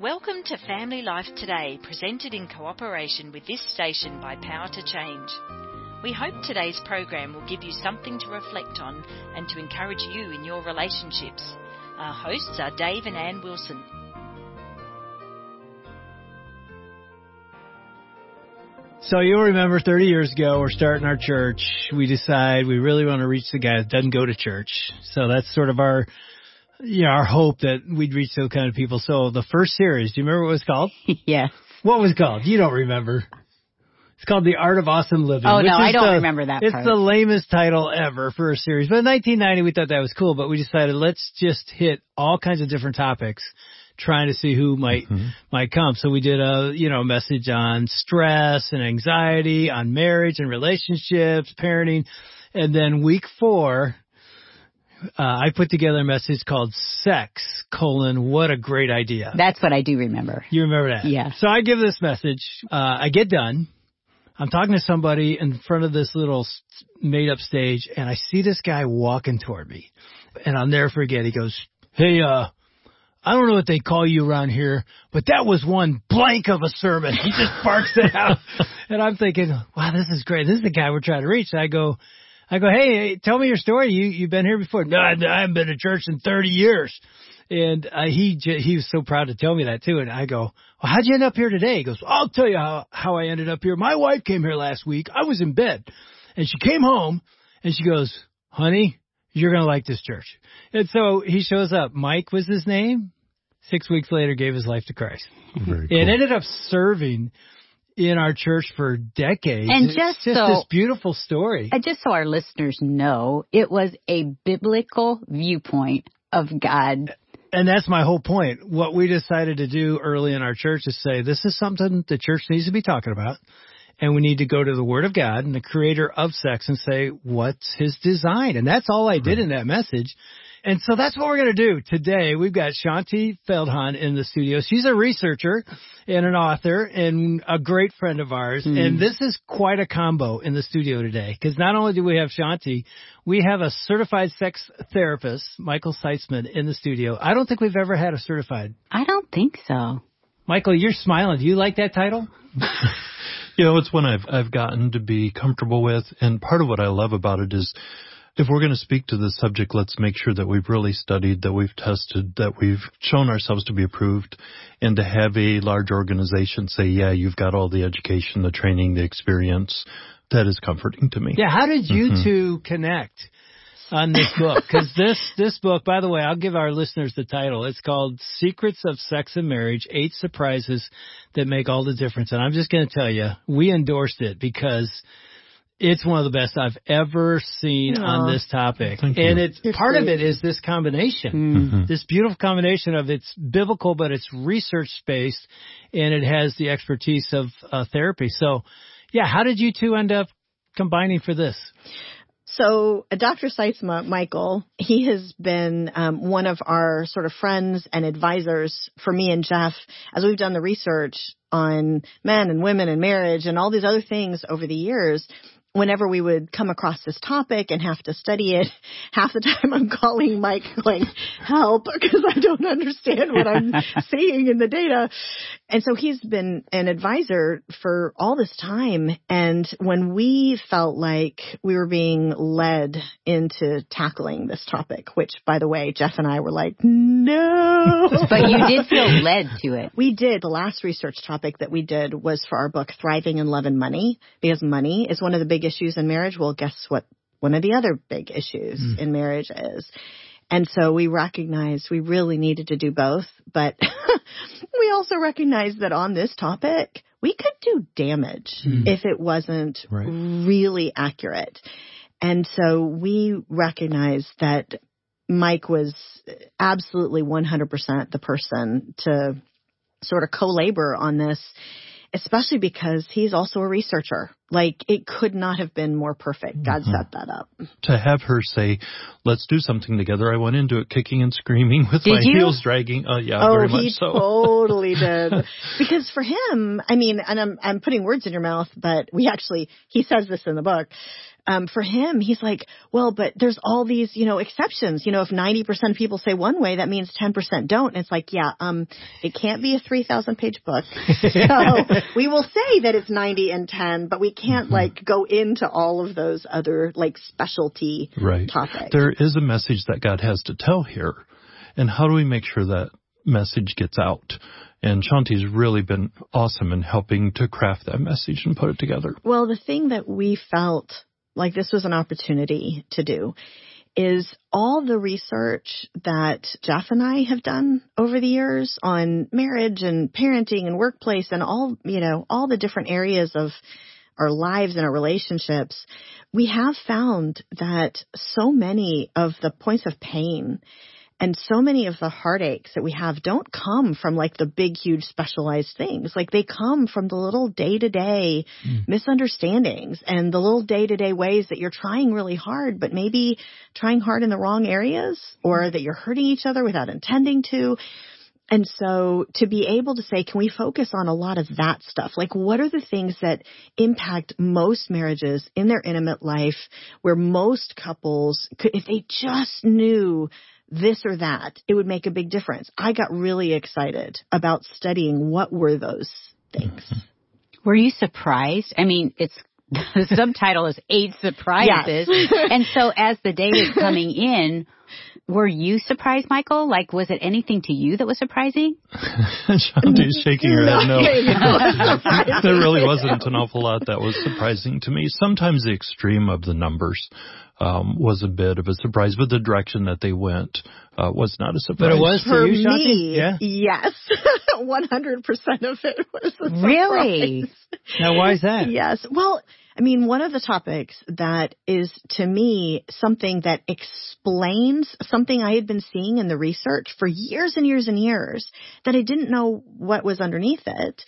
Welcome to Family Life Today, presented in cooperation with this station by Power to Change. We hope today's program will give you something to reflect on and to encourage you in your relationships. Our hosts are Dave and Ann Wilson. So you'll remember 30 years ago, we're starting our church. We decide we really want to reach the guy that doesn't go to church. So that's sort of our you know, our hope that we'd reach those kind of people. So the first series, do you remember what it was called? yes. What was it called? You don't remember. It's called The Art of Awesome Living. Oh no, I don't the, remember that. It's part. the lamest title ever for a series. But in 1990, we thought that was cool. But we decided let's just hit all kinds of different topics, trying to see who might mm-hmm. might come. So we did a you know message on stress and anxiety, on marriage and relationships, parenting, and then week four uh, I put together a message called sex, colon, what a great idea. That's what I do remember. You remember that? Yeah. So I give this message, uh, I get done. I'm talking to somebody in front of this little made up stage and I see this guy walking toward me and I'll never forget. He goes, Hey, uh, I don't know what they call you around here, but that was one blank of a sermon. He just barks it out. and I'm thinking, wow, this is great. This is the guy we're trying to reach. And I go, I go, hey, tell me your story. You you've been here before? No, I, I haven't been to church in 30 years. And uh, he he was so proud to tell me that too. And I go, well, how'd you end up here today? He goes, I'll tell you how how I ended up here. My wife came here last week. I was in bed, and she came home, and she goes, honey, you're gonna like this church. And so he shows up. Mike was his name. Six weeks later, gave his life to Christ. Very cool. And ended up serving in our church for decades. And just, just so, this beautiful story. And just so our listeners know, it was a biblical viewpoint of God. And that's my whole point. What we decided to do early in our church is say, this is something the church needs to be talking about. And we need to go to the Word of God and the creator of sex and say, what's his design? And that's all I did in that message. And so that's what we're going to do today. We've got Shaunti Feldhahn in the studio. She's a researcher and an author and a great friend of ours. Mm. And this is quite a combo in the studio today because not only do we have Shaunti, we have a certified sex therapist, Michael Sytsma, in the studio. I don't think we've ever had a certified. I don't think so. Michael, you're smiling. Do you like that title? you know, it's one I've I've gotten to be comfortable with, and part of what I love about it is if we're going to speak to this subject, let's make sure that we've really studied, that we've tested, that we've shown ourselves to be approved, and to have a large organization say, yeah, you've got all the education, the training, the experience. That is comforting to me. Yeah, how did you mm-hmm. two connect on this book? Because this this book, by the way, I'll give our listeners the title. It's called Secrets of Sex and Marriage: Eight Surprises That Make All the Difference. And I'm just going to tell you, we endorsed it because it's one of the best I've ever seen Aww. on this topic. Thank and you. it's part of it is this combination. Mm-hmm. This beautiful combination of it's biblical but it's research based and it has the expertise of uh, therapy. So, yeah, how did you two end up combining for this? So, uh, Dr. Sytsma, Michael, he has been um, one of our sort of friends and advisors for me and Jeff as we've done the research on men and women and marriage and all these other things over the years whenever we would come across this topic and have to study it, half the time I'm calling Mike going, help, because I don't understand what I'm seeing in the data. And so he's been an advisor for all this time. And when we felt like we were being led into tackling this topic, which by the way, Jeff and I were like, no. but you did feel led to it. We did. The last research topic that we did was for our book, Thriving in Love and Money, because money is one of the big issues in marriage. Well, guess what? One of the other big issues mm. in marriage is. And so we recognized we really needed to do both, but we also recognized that on this topic, we could do damage mm. if it wasn't right. really accurate. And so we recognized that Mike was absolutely 100% the person to sort of co-labor on this especially because he's also a researcher. Like it could not have been more perfect. God mm-hmm. set that up. To have her say, "Let's do something together," I went into it kicking and screaming with did my you? heels dragging. Uh, yeah, oh, very much so. totally did. because for him, I mean, and I'm I'm putting words in your mouth, but we actually he says this in the book. Um, for him, he's like, well, but there's all these, you know, exceptions. You know, if 90% of people say one way, that means 10% don't. And it's like, yeah, um, it can't be a 3,000 page book. so we will say that it's 90 and 10, but we can't mm-hmm. like go into all of those other like specialty right. topics. There is a message that God has to tell here. And how do we make sure that message gets out? And Shaunti's really been awesome in helping to craft that message and put it together. Well, the thing that we felt like this was an opportunity to do is all the research that Jeff and I have done over the years on marriage and parenting and workplace and all, you know, all the different areas of our lives and our relationships, we have found that so many of the points of pain and so many of the heartaches that we have don't come from like the big, huge specialized things. Like they come from the little day to day misunderstandings and the little day to day ways that you're trying really hard, but maybe trying hard in the wrong areas or that you're hurting each other without intending to. And so to be able to say, can we focus on a lot of that stuff? Like what are the things that impact most marriages in their intimate life where most couples could, if they just knew this or that, it would make a big difference. I got really excited about studying what were those things. Mm-hmm. Were you surprised? I mean, it's the subtitle is eight surprises. Yes. and so as the data is coming in, were you surprised, Michael? Like, was it anything to you that was surprising? Shaunti's shaking her head. No, there really wasn't an awful lot that was surprising to me. Sometimes the extreme of the numbers um, was a bit of a surprise, but the direction that they went uh, was not a surprise. But it was for you, me. Yeah. Yes, one hundred percent of it was a surprise. Really? Now, why is that? Yes. Well, I mean, one of the topics that is to me something that explains something I had been seeing in the research for years and years and years that I didn't know what was underneath it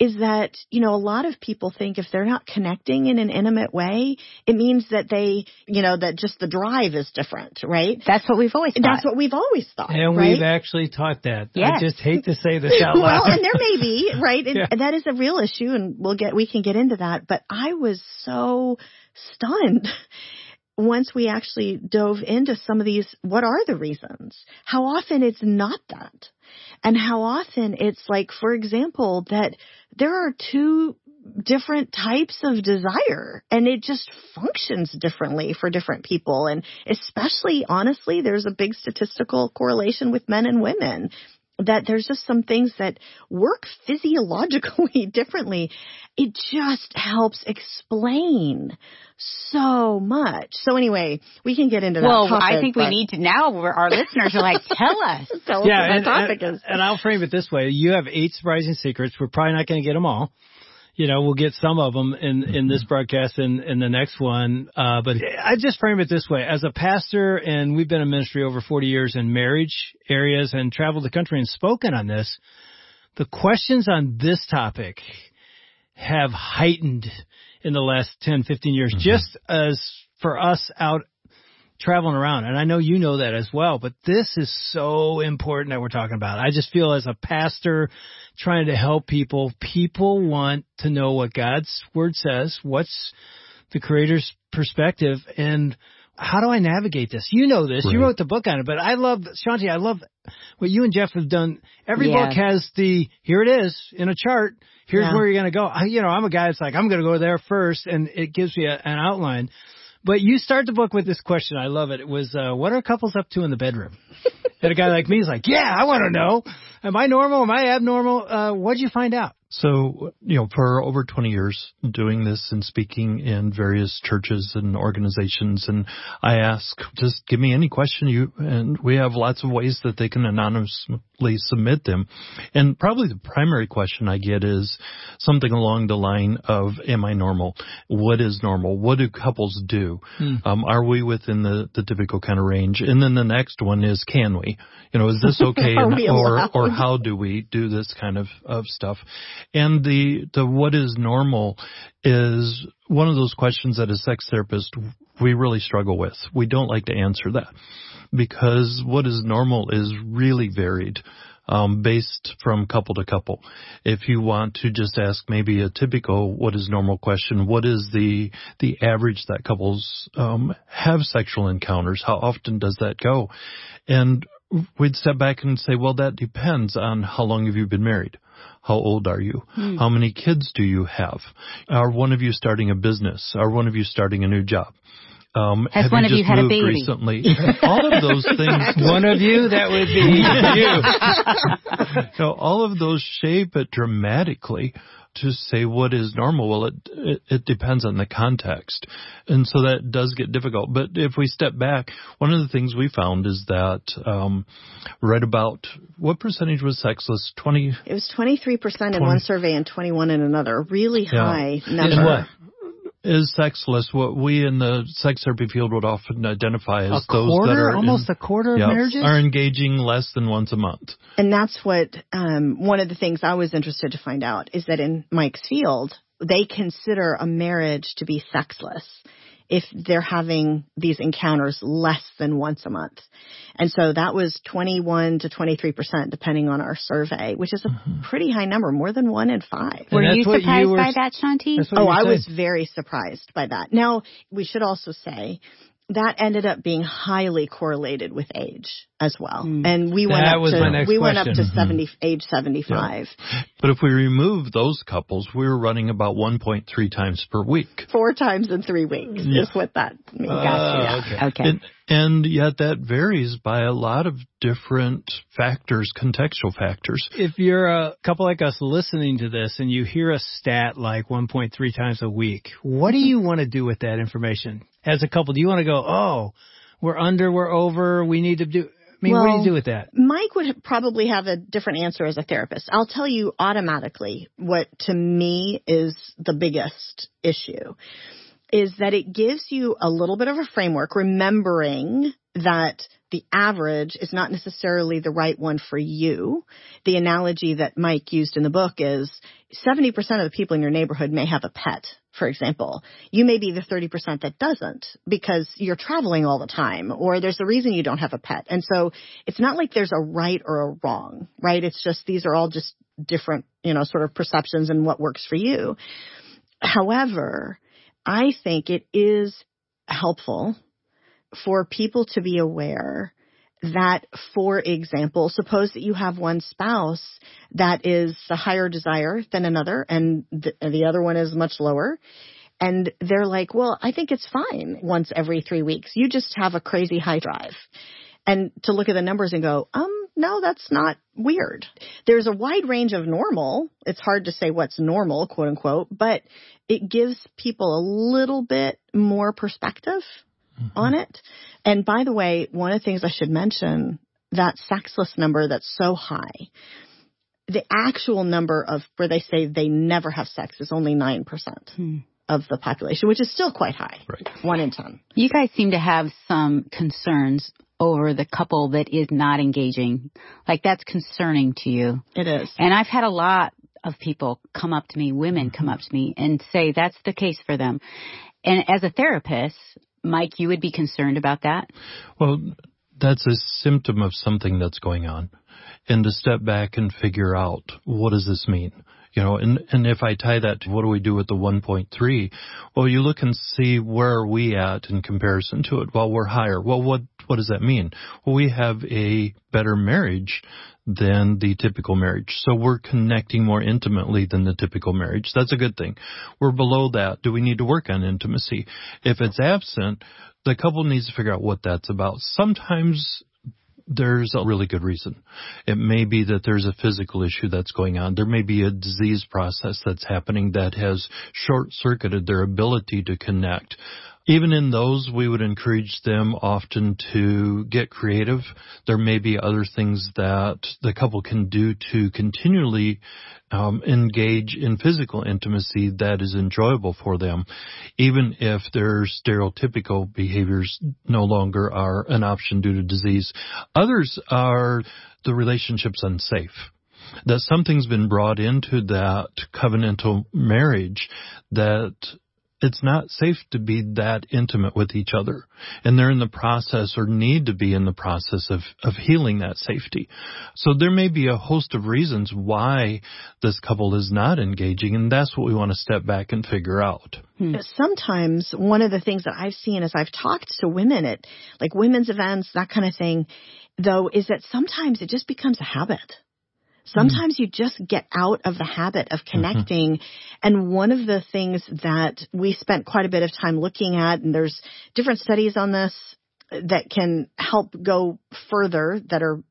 is that, you know, a lot of people think if they're not connecting in an intimate way, it means that they, you know, that just the drive is different, right? That's what we've always thought. That's what we've always thought. And right? we've actually taught that. Yes. I just hate to say this out loud. well, and there may be, right? And yeah. that is a real issue and we'll get, we can get into that. But I was so stunned once we actually dove into some of these, what are the reasons? How often it's not that. And how often it's like, for example, that there are two different types of desire and it just functions differently for different people. And especially honestly, there's a big statistical correlation with men and women that there's just some things that work physiologically differently. It just helps explain so much. So anyway, we can get into that. Well, topic, I think we need to now. Where our listeners are like, tell us. tell yeah, us and, topic and, is. And I'll frame it this way: you have eight surprising secrets. We're probably not going to get them all you know, we'll get some of them in, in this broadcast and in the next one. Uh, but I just frame it this way. As a pastor, and we've been in ministry over 40 years in marriage areas and traveled the country and spoken on this, the questions on this topic have heightened in the last 10, 15 years, mm-hmm. just as for us out traveling around. And I know you know that as well, but this is so important that we're talking about. I just feel as a pastor trying to help people, people want to know what God's word says, what's the creator's perspective and how do I navigate this? You know this. Right. You wrote the book on it, but I love Shaunti. I love what you and Jeff have done. Every yeah. book has the here it is in a chart. Here's yeah. where you're going to go. I, you know, I'm a guy that's like I'm going to go there first, and it gives me a, an outline. But you start the book with this question. I love it. It was, uh, what are couples up to in the bedroom? and a guy like me is like, yeah, I want to know. Am I normal? Am I abnormal? Uh, what'd you find out? So, you know, for over 20 years doing this and speaking in various churches and organizations, and I ask, just give me any question you, and we have lots of ways that they can anonymously submit them. And probably the primary question I get is something along the line of, am I normal? What is normal? What do couples do? Hmm. Um, are we within the, the typical kind of range? And then the next one is, can we? You know, is this okay? and, or, or how do we do this kind of, of stuff? And the, the what is normal is one of those questions that as sex therapist we really struggle with. We don't like to answer that because what is normal is really varied. um, based from couple to couple. If you want to just ask maybe a typical what is normal question, what is the the average that couples um, have sexual encounters? How often does that go? And we'd step back and say, well, that depends on how long have you been married. How old are you? Hmm. How many kids do you have? Are one of you starting a business? Are one of you starting a new job? Um, Has one of you had a baby recently? all of those things. one of you, that would be you. so all of those shape it dramatically to say what is normal. Well, it, it, it depends on the context. And so that does get difficult. But if we step back, one of the things we found is that, um, right about what percentage was sexless? 20? It was 23% 20, in one survey and 21 in another. Really high yeah. number. In what? Is sexless. What we in the sex therapy field would often identify as a those quarter, that are almost in, a quarter of marriages? Are engaging less than once a month. And that's what um, one of the things I was interested to find out is that in Mike's field, they consider a marriage to be sexless if they're having these encounters less than once a month. And so that was 21 to 23% depending on our survey, which is a mm-hmm. pretty high number, more than one in five. Were you surprised you were, by that, Shaunti? Oh, I was very surprised by that. Now, we should also say that ended up being highly correlated with age as well. Mm. And we went that up to we question. went up to mm-hmm. 70 age 75. Yeah. But if we remove those couples, we were running about 1.3 times per week. Four times in 3 weeks yeah. is what that means. Uh, gotcha. Okay. okay. And yet that varies by a lot of different factors, contextual factors. If you're a couple like us listening to this and you hear a stat like 1.3 times a week, what do you want to do with that information? As a couple, do you want to go, oh, we're under, we're over, we need to do, I mean, well, what do you do with that? Mike would probably have a different answer as a therapist. I'll tell you automatically what to me is the biggest issue is that it gives you a little bit of a framework, remembering that the average is not necessarily the right one for you. The analogy that Mike used in the book is 70% of the people in your neighborhood may have a pet, for example. You may be the 30% that doesn't because you're traveling all the time or there's a reason you don't have a pet. And so it's not like there's a right or a wrong, right? It's just these are all just different, you know, sort of perceptions and what works for you. However, I think it is helpful for people to be aware that, for example, suppose that you have one spouse that is a higher desire than another and the, the other one is much lower. And they're like, well, I think it's fine once every three weeks. You just have a crazy high drive. And to look at the numbers and go, um, no, that's not weird. There's a wide range of normal. It's hard to say what's normal, quote unquote, but it gives people a little bit more perspective mm-hmm. on it. And by the way, one of the things I should mention, that sexless number that's so high, the actual number of where they say they never have sex is only 9%. Hmm. Of the population, which is still quite high. Right. One in 10. You guys seem to have some concerns over the couple that is not engaging. Like that's concerning to you. It is. And I've had a lot of people come up to me, women come mm-hmm. up to me and say that's the case for them. And as a therapist, Mike, you would be concerned about that? Well, that's a symptom of something that's going on. And to step back and figure out what does this mean? You know, and, and if I tie that to what do we do with the 1.3? Well, you look and see where are we at in comparison to it. Well, we're higher. Well, what, what does that mean? Well, we have a better marriage than the typical marriage. So we're connecting more intimately than the typical marriage. That's a good thing. We're below that. Do we need to work on intimacy? If it's absent, the couple needs to figure out what that's about. Sometimes there's a really good reason. It may be that there's a physical issue that's going on. There may be a disease process that's happening that has short circuited their ability to connect. Even in those, we would encourage them often to get creative. There may be other things that the couple can do to continually um, engage in physical intimacy that is enjoyable for them, even if their stereotypical behaviors no longer are an option due to disease. Others are the relationships unsafe that something's been brought into that covenantal marriage that it's not safe to be that intimate with each other. And they're in the process or need to be in the process of, of healing that safety. So there may be a host of reasons why this couple is not engaging. And that's what we want to step back and figure out. Hmm. Sometimes one of the things that I've seen as I've talked to women at like women's events, that kind of thing, though, is that sometimes it just becomes a habit. Sometimes you just get out of the habit of mm-hmm. connecting. Mm-hmm. And one of the things that we spent quite a bit of time looking at, and there's different studies on this that can help go further that are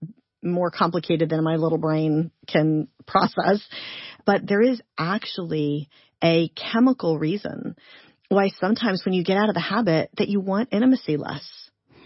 more complicated than my little brain can process. But there is actually a chemical reason why sometimes when you get out of the habit that you want intimacy less.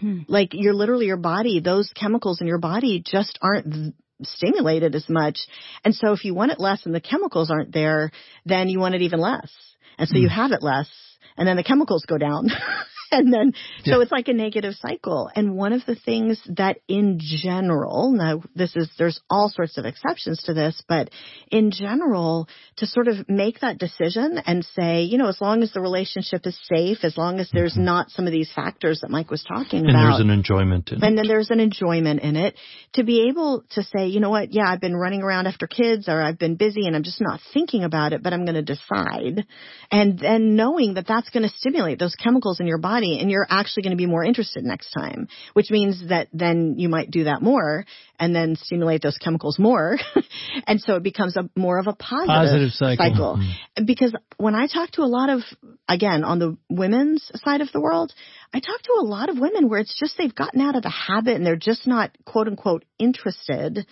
Hmm. Like you're literally your body, those chemicals in your body just aren't stimulated as much. And so if you want it less and the chemicals aren't there, then you want it even less. And so mm. you hmm. have it less and then the chemicals go down. and then yeah. so it's like a negative cycle. And one of the things that in general, now this is there's all sorts of exceptions to this, but in general, to sort of make that decision and say, you know, as long as the relationship is safe, as long as there's mm-hmm. not some of these factors that Mike was talking and about. And there's an enjoyment in and it. And then there's an enjoyment in it. To be able to say, you know what, yeah, I've been running around after kids or I've been busy and I'm just not thinking about it, but I'm going to decide. And then knowing that that's going to stimulate those chemicals in your body and you're actually going to be more interested next time, which means that then you might do that more and then stimulate those chemicals more. and so it becomes a more of a positive, positive cycle. cycle. Mm-hmm. Because when I talk to a lot of, again, on the women's side of the world, I talk to a lot of women where it's just they've gotten out of the habit and they're just not quote unquote interested.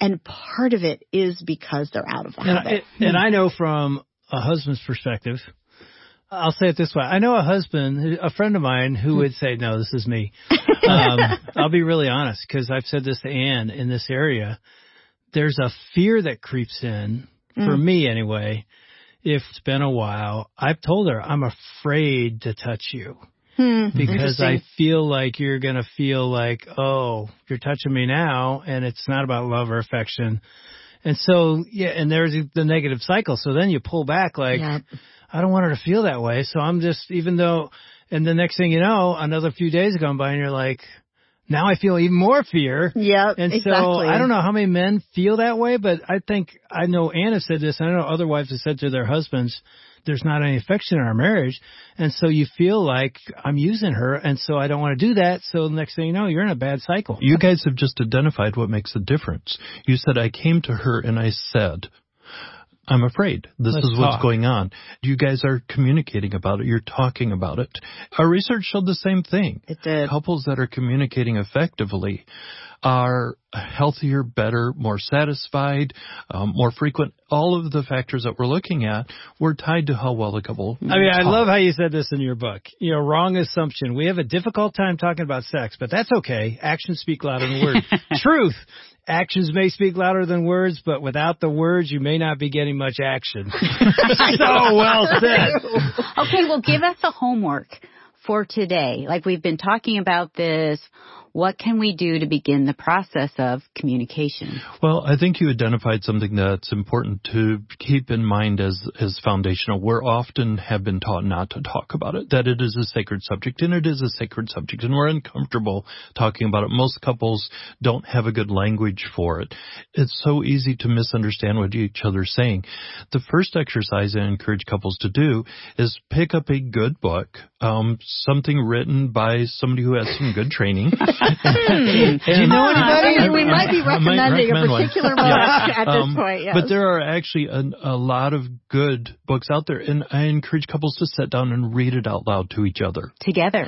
And part of it is because they're out of the and habit. I, and I know from a husband's perspective, I'll say it this way. I know a husband, a friend of mine, who would say, "No, this is me." Um, I'll be really honest because I've said this to Ann in this area. There's a fear that creeps in for mm. me anyway. If it's been a while, I've told her I'm afraid to touch you hmm, because I feel like you're gonna feel like, oh, you're touching me now, and it's not about love or affection. And so, yeah, and there's the negative cycle. So then you pull back like. I don't want her to feel that way. So I'm just, even though, and the next thing you know, another few days gone by and you're like, now I feel even more fear. Yeah, and exactly. so I don't know how many men feel that way, but I think I know Anna said this, and I know other wives have said to their husbands, "There's not any affection in our marriage," and so you feel like I'm using her, and so I don't want to do that. So the next thing you know, you're in a bad cycle. You guys have just identified what makes a difference. You said I came to her and I said, I'm afraid. This Let's is what's talk. going on. You guys are communicating about it. You're talking about it. Our research showed the same thing. It did. Couples that are communicating effectively are healthier, better, more satisfied, um, more frequent. All of the factors that we're looking at were tied to how well the couple. I mean, talk. I love how you said this in your book. You know, wrong assumption. We have a difficult time talking about sex, but that's okay. Actions speak louder than words. Truth. Actions may speak louder than words, but without the words, you may not be getting much action. so well said. Okay, well, give us a homework for today. Like we've been talking about this what can we do to begin the process of communication? Well, I think you identified something that's important to keep in mind as, as foundational. We're often have been taught not to talk about it, that it is a sacred subject, and it is a sacred subject, and we're uncomfortable talking about it. Most couples don't have a good language for it. It's so easy to misunderstand what each other's saying. The first exercise I encourage couples to do is pick up a good book, um, something written by somebody who has some good training. Hmm. Do you know anybody? I mean, we might be recommending a particular book yeah. at this um, point. Yes. But there are actually a, a, lot of good books out there, and I encourage couples to sit down and read it out loud to each other together.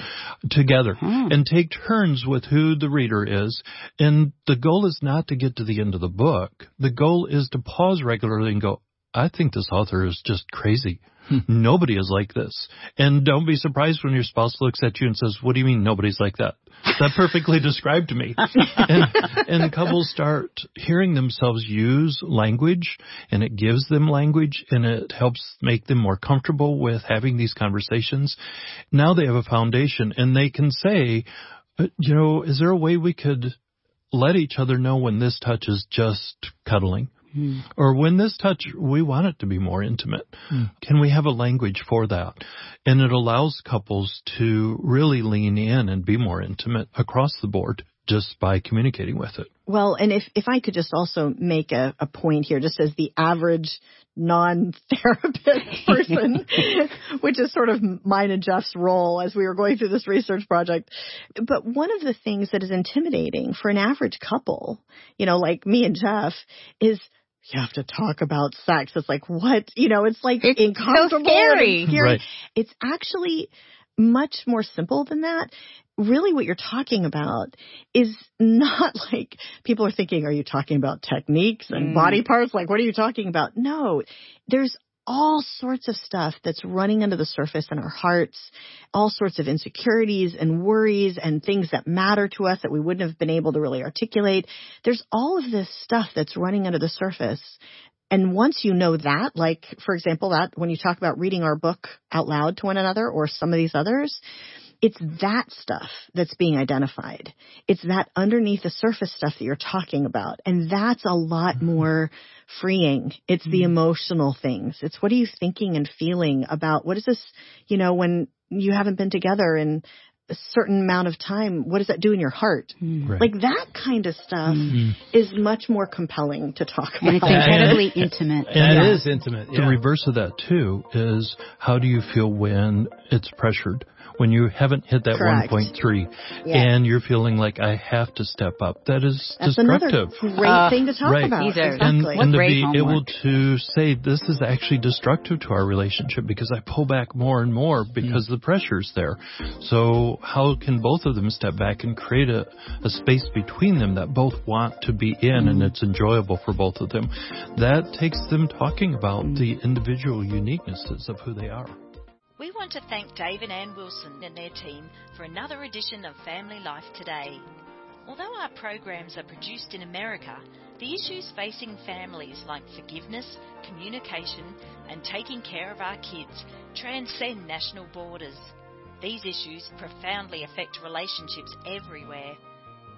Together, hmm. and take turns with who the reader is. And the goal is not to get to the end of the book. The goal is to pause regularly and go, I think this author is just crazy. Hmm. Nobody is like this. And don't be surprised when your spouse looks at you and says, what do you mean nobody's like that? That perfectly described me. and, and couples start hearing themselves use language and it gives them language and it helps make them more comfortable with having these conversations. Now they have a foundation and they can say, you know, is there a way we could let each other know when this touch is just cuddling? Mm. Or when this touch, we want it to be more intimate. Mm. Can we have a language for that? And it allows couples to really lean in and be more intimate across the board just by communicating with it. Well, and if, if I could just also make a, a point here, just as the average non-therapist person, which is sort of mine and Jeff's role as we were going through this research project. But one of the things that is intimidating for an average couple, you know, like me and Jeff, is you have to talk about sex. It's like, what? You know, it's like it's uncomfortable. So scary. scary. Right. It's actually much more simple than that. Really what you're talking about is not like people are thinking, are you talking about techniques and mm. body parts? Like, what are you talking about? No, there's all sorts of stuff that's running under the surface in our hearts, all sorts of insecurities and worries and things that matter to us that we wouldn't have been able to really articulate. There's all of this stuff that's running under the surface. And once you know that, like, for example, that when you talk about reading our book out loud to one another or some of these others, it's that stuff that's being identified. It's that underneath the surface stuff that you're talking about. And that's a lot mm-hmm. more freeing. It's the mm-hmm. emotional things. It's what are you thinking and feeling about what is this, you know, when you haven't been together in a certain amount of time, what does that do in your heart? Mm. Right. Like that kind of stuff mm. is much more compelling to talk about. And it's incredibly intimate. And yeah. it is intimate. Yeah. The reverse of that too is how do you feel when it's pressured? When you haven't hit that Correct. 1.3 yeah. and you're feeling like I have to step up. That is That's destructive. another great uh, thing to talk right. about. Exactly. And, and to be homework. able to say this is actually destructive to our relationship because I pull back more and more because mm. the pressure's there. So how can both of them step back and create a, a space between them that both want to be in mm. and it's enjoyable for both of them? That takes them talking about mm. the individual uniquenesses of who they are. We want to thank Dave and Ann Wilson and their team for another edition of Family Life Today. Although our programs are produced in America, the issues facing families like forgiveness, communication, and taking care of our kids transcend national borders. These issues profoundly affect relationships everywhere.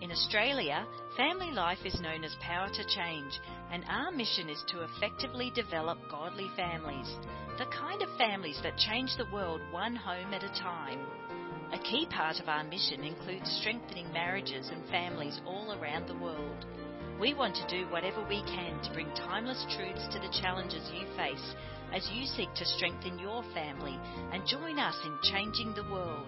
In Australia, family life is known as Power to Change, and our mission is to effectively develop godly families, the kind of families that change the world one home at a time. A key part of our mission includes strengthening marriages and families all around the world. We want to do whatever we can to bring timeless truths to the challenges you face as you seek to strengthen your family and join us in changing the world.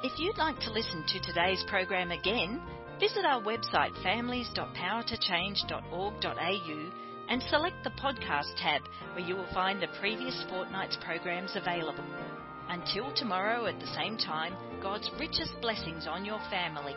If you'd like to listen to today's program again, visit our website families.powertochange.org.au and select the podcast tab where you will find the previous fortnight's programs available. Until tomorrow at the same time, God's richest blessings on your family.